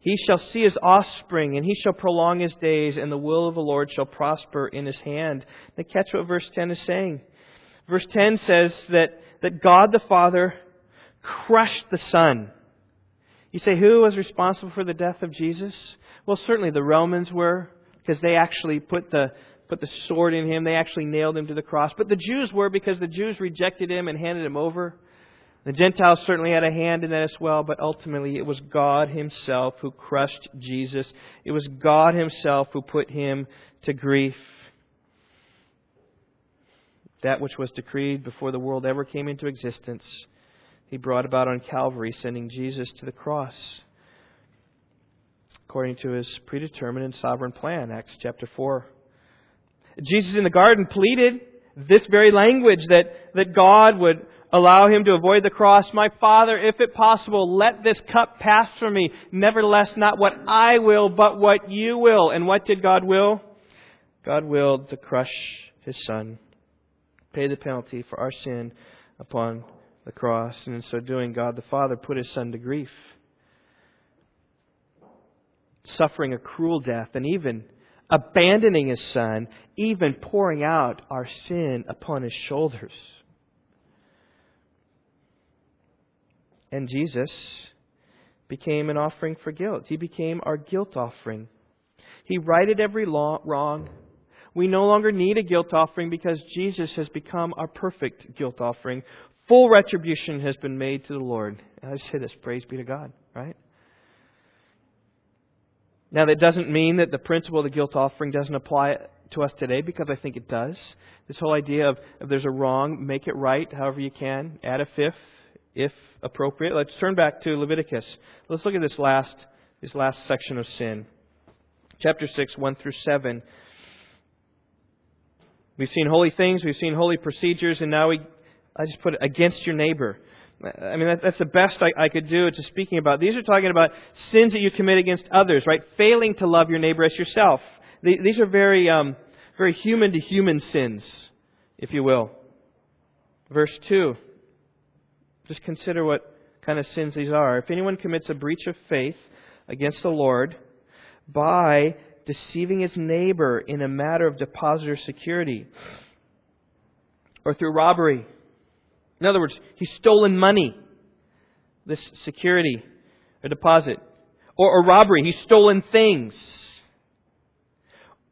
He shall see his offspring, and he shall prolong his days, and the will of the Lord shall prosper in his hand. Now, catch what verse 10 is saying. Verse 10 says that, that God the Father crushed the Son. You say, who was responsible for the death of Jesus? Well, certainly the Romans were, because they actually put the, put the sword in him. They actually nailed him to the cross. But the Jews were, because the Jews rejected him and handed him over. The Gentiles certainly had a hand in that as well, but ultimately it was God Himself who crushed Jesus. It was God Himself who put Him to grief. That which was decreed before the world ever came into existence, He brought about on Calvary, sending Jesus to the cross. According to His predetermined and sovereign plan, Acts chapter 4. Jesus in the garden pleaded this very language that, that God would allow him to avoid the cross. My Father, if it possible, let this cup pass from me. Nevertheless, not what I will, but what you will. And what did God will? God willed to crush his Son, pay the penalty for our sin upon the cross. And in so doing, God the Father put his Son to grief, suffering a cruel death, and even abandoning his Son, even pouring out our sin upon his shoulders. And Jesus became an offering for guilt. He became our guilt offering. He righted every law, wrong. We no longer need a guilt offering because Jesus has become our perfect guilt offering. Full retribution has been made to the Lord. I say this, praise be to God, right? Now, that doesn't mean that the principle of the guilt offering doesn't apply to us today, because I think it does. This whole idea of if there's a wrong, make it right however you can, add a fifth, if appropriate. Let's turn back to Leviticus. Let's look at this last, this last section of sin. Chapter 6, 1 through 7. We've seen holy things, we've seen holy procedures, and now we, I just put it against your neighbor. I mean, that, that's the best I, I could do to speaking about. These are talking about sins that you commit against others, right? Failing to love your neighbor as yourself. These are very, um, very human to human sins, if you will. Verse 2. Just consider what kind of sins these are. If anyone commits a breach of faith against the Lord by deceiving his neighbor in a matter of deposit or security, or through robbery, in other words, he's stolen money, this security or deposit, or, or robbery, he's stolen things.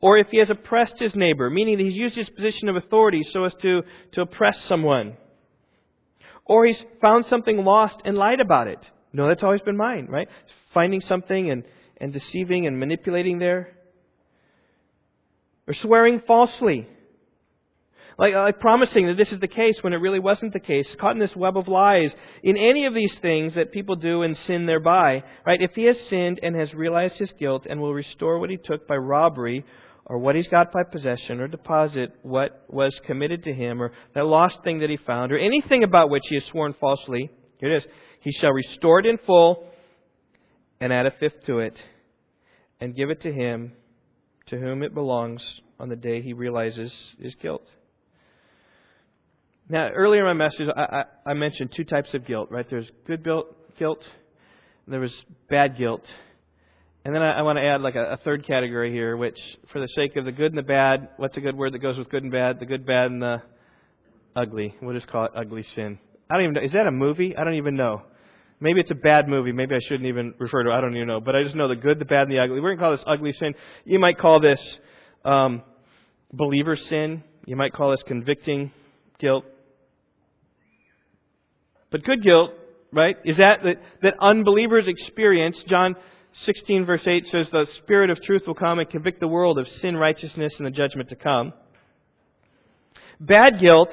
Or if he has oppressed his neighbor, meaning that he's used his position of authority so as to, to oppress someone. Or he's found something lost and lied about it. No, that's always been mine, right? Finding something and, and deceiving and manipulating there. Or swearing falsely. Like, uh, like promising that this is the case when it really wasn't the case. Caught in this web of lies. In any of these things that people do and sin thereby. Right? If he has sinned and has realized his guilt and will restore what he took by robbery, or what he's got by possession, or deposit what was committed to him, or that lost thing that he found, or anything about which he has sworn falsely, here it is, he shall restore it in full and add a fifth to it, and give it to him to whom it belongs on the day he realizes his guilt. Now, earlier in my message, I, I, I mentioned two types of guilt, right? There's good guilt, and there was bad guilt. And then I, I want to add like a, a third category here, which, for the sake of the good and the bad, what's a good word that goes with good and bad? The good, bad, and the ugly. We'll just call it ugly sin. I don't even know. Is that a movie? I don't even know. Maybe it's a bad movie. Maybe I shouldn't even refer to it. I don't even know. But I just know the good, the bad, and the ugly. We're going to call this ugly sin. You might call this um, believer sin. You might call this convicting guilt. But good guilt, right, is that that, that unbelievers experience. John 16, verse 8 says, The Spirit of truth will come and convict the world of sin, righteousness, and the judgment to come. Bad guilt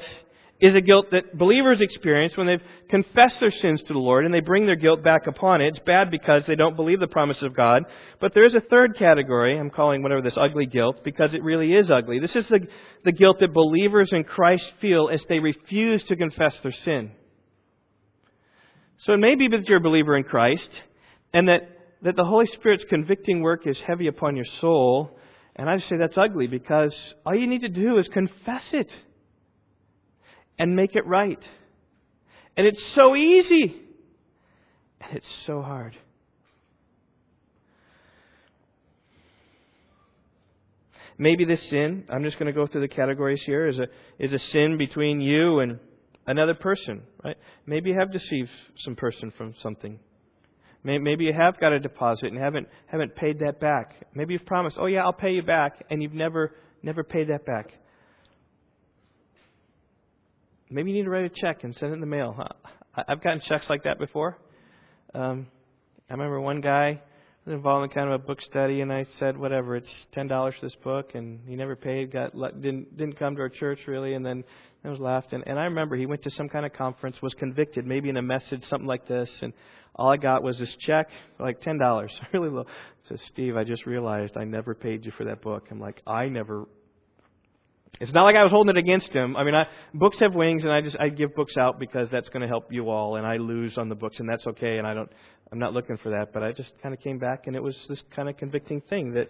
is a guilt that believers experience when they've confessed their sins to the Lord and they bring their guilt back upon it. It's bad because they don't believe the promises of God. But there is a third category, I'm calling whatever this ugly guilt, because it really is ugly. This is the, the guilt that believers in Christ feel as they refuse to confess their sin. So it may be that you're a believer in Christ and that that the Holy Spirit's convicting work is heavy upon your soul. And I say that's ugly because all you need to do is confess it and make it right. And it's so easy. And it's so hard. Maybe this sin, I'm just going to go through the categories here, is a, is a sin between you and another person, right? Maybe you have deceived some person from something. Maybe you have got a deposit and haven't haven't paid that back. Maybe you've promised, "Oh yeah, I'll pay you back," and you've never never paid that back. Maybe you need to write a check and send it in the mail. I've gotten checks like that before. Um, I remember one guy was involved in kind of a book study, and I said, "Whatever, it's ten dollars for this book," and he never paid. Got didn't didn't come to our church really, and then I was laughed. And, and I remember he went to some kind of conference, was convicted, maybe in a message, something like this, and all I got was this check, like ten dollars, really low. Says Steve, I just realized I never paid you for that book. I'm like, I never. It's not like I was holding it against him. I mean, I, books have wings, and I just I give books out because that's going to help you all, and I lose on the books, and that's okay. And I don't, I'm not looking for that. But I just kind of came back, and it was this kind of convicting thing that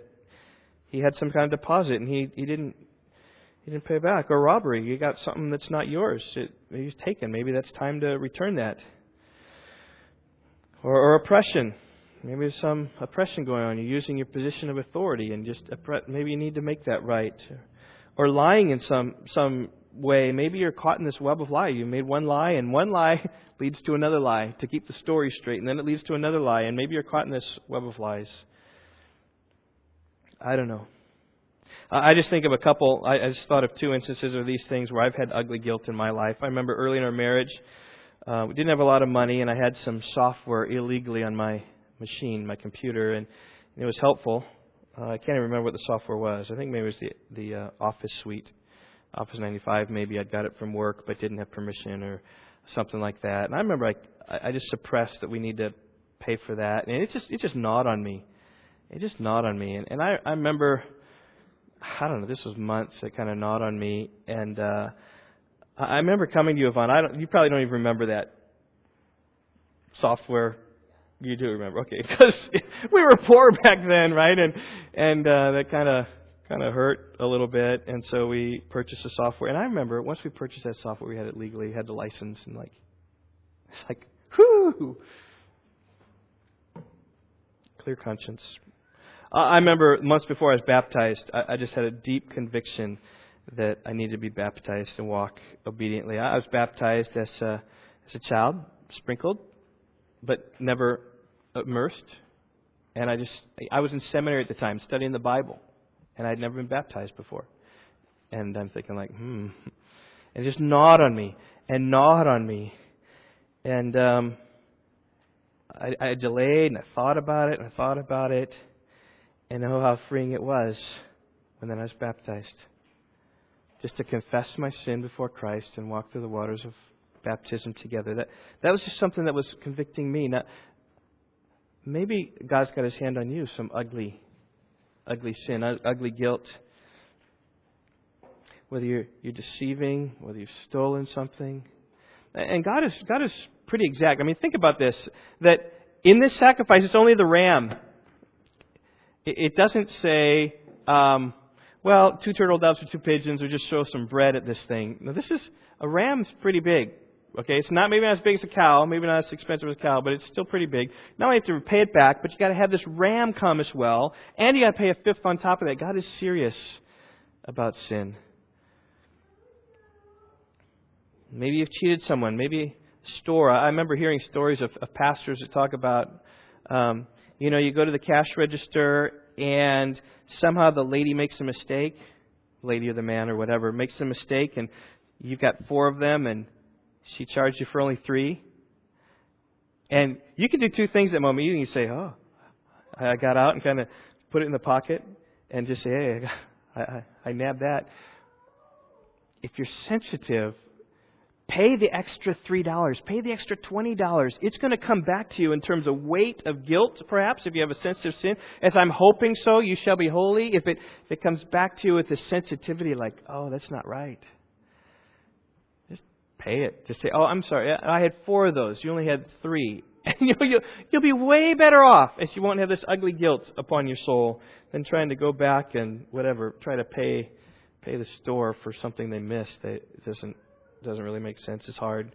he had some kind of deposit, and he he didn't he didn't pay back, or robbery. You got something that's not yours. It, maybe it's taken. Maybe that's time to return that or, or oppression. Maybe there's some oppression going on. You're using your position of authority and just maybe you need to make that right. Or lying in some some way. Maybe you're caught in this web of lie. You made one lie, and one lie leads to another lie to keep the story straight, and then it leads to another lie, and maybe you're caught in this web of lies. I don't know. I just think of a couple. I just thought of two instances of these things where I've had ugly guilt in my life. I remember early in our marriage, uh, we didn't have a lot of money, and I had some software illegally on my machine, my computer, and it was helpful. Uh, I can't even remember what the software was. I think maybe it was the the uh, Office Suite, Office 95. Maybe I got it from work, but didn't have permission or something like that. And I remember I I just suppressed that we need to pay for that, and it just it just gnawed on me. It just gnawed on me, and and I I remember. I don't know. This was months. It kind of gnawed on me, and uh, I remember coming to you, Yvonne. I don't, you probably don't even remember that software. You do remember, okay? Because we were poor back then, right? And and uh, that kind of kind of hurt a little bit, and so we purchased the software. And I remember once we purchased that software, we had it legally, had the license, and like it's like, whoo, clear conscience. I remember months before I was baptized, I, I just had a deep conviction that I need to be baptized and walk obediently. I was baptized as a, as a child, sprinkled, but never immersed. And I just, I was in seminary at the time studying the Bible, and I'd never been baptized before. And I'm thinking, like, hmm. And just gnawed on me and gnawed on me. And um, I, I delayed and I thought about it and I thought about it. And oh, how freeing it was when then I was baptized just to confess my sin before Christ and walk through the waters of baptism together. That that was just something that was convicting me. Now, maybe God's got His hand on you, some ugly, ugly sin, ugly guilt. Whether you're you're deceiving, whether you've stolen something, and God is God is pretty exact. I mean, think about this: that in this sacrifice, it's only the ram. It, it doesn't say. Um, well, two turtle doves or two pigeons, or just throw some bread at this thing. Now, this is a ram's pretty big. Okay, it's not maybe not as big as a cow, maybe not as expensive as a cow, but it's still pretty big. Not only have to pay it back, but you got to have this ram come as well, and you got to pay a fifth on top of that. God is serious about sin. Maybe you've cheated someone. Maybe store. I remember hearing stories of, of pastors that talk about, um, you know, you go to the cash register and somehow the lady makes a mistake, lady or the man or whatever makes a mistake, and you've got four of them, and she charged you for only three. And you can do two things at the moment. You can say, "Oh, I got out and kind of put it in the pocket," and just say, "Hey, I, I, I nabbed that." If you're sensitive Pay the extra $3. Pay the extra $20. It's going to come back to you in terms of weight of guilt, perhaps, if you have a sensitive sin. As I'm hoping so, you shall be holy. If it, if it comes back to you with a sensitivity like, oh, that's not right. Just pay it. Just say, oh, I'm sorry. I had four of those. You only had three. And you'll, you'll, you'll be way better off as you won't have this ugly guilt upon your soul than trying to go back and whatever, try to pay pay the store for something they missed that doesn't doesn't really make sense. It's hard.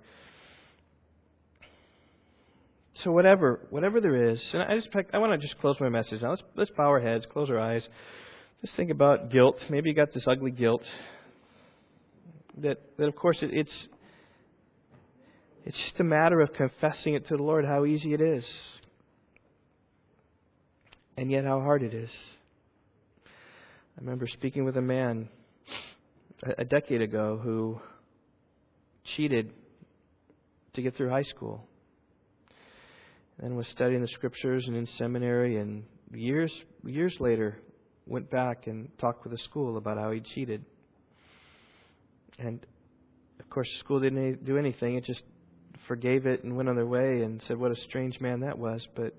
So whatever, whatever there is, and I just I want to just close my message now. Let's let's bow our heads, close our eyes. Just think about guilt. Maybe you got this ugly guilt. That that of course it, it's it's just a matter of confessing it to the Lord. How easy it is, and yet how hard it is. I remember speaking with a man a, a decade ago who cheated to get through high school. And was studying the scriptures and in seminary and years years later went back and talked with the school about how he cheated. And of course the school didn't do anything, it just forgave it and went on their way and said what a strange man that was, but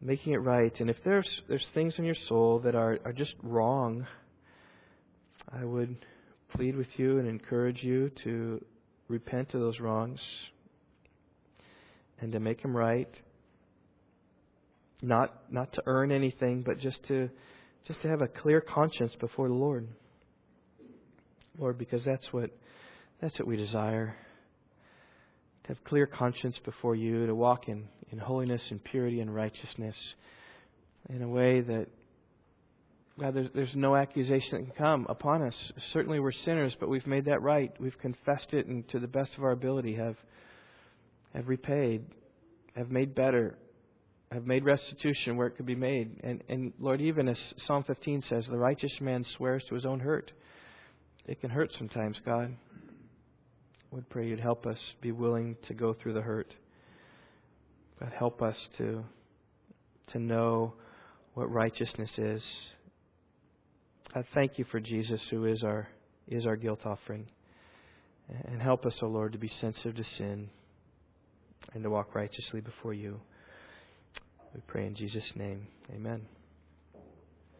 making it right. And if there's there's things in your soul that are, are just wrong, I would plead with you and encourage you to repent of those wrongs and to make them right. Not not to earn anything, but just to just to have a clear conscience before the Lord. Lord, because that's what that's what we desire. To have clear conscience before you, to walk in, in holiness and purity and righteousness in a way that God, there's, there's no accusation that can come upon us. Certainly we're sinners, but we've made that right. We've confessed it and to the best of our ability have, have repaid, have made better, have made restitution where it could be made. And, and Lord, even as Psalm 15 says, the righteous man swears to his own hurt. It can hurt sometimes, God. I would pray you'd help us be willing to go through the hurt. God, help us to, to know what righteousness is I thank you for Jesus, who is our, is our guilt offering. And help us, O oh Lord, to be sensitive to sin and to walk righteously before you. We pray in Jesus' name. Amen.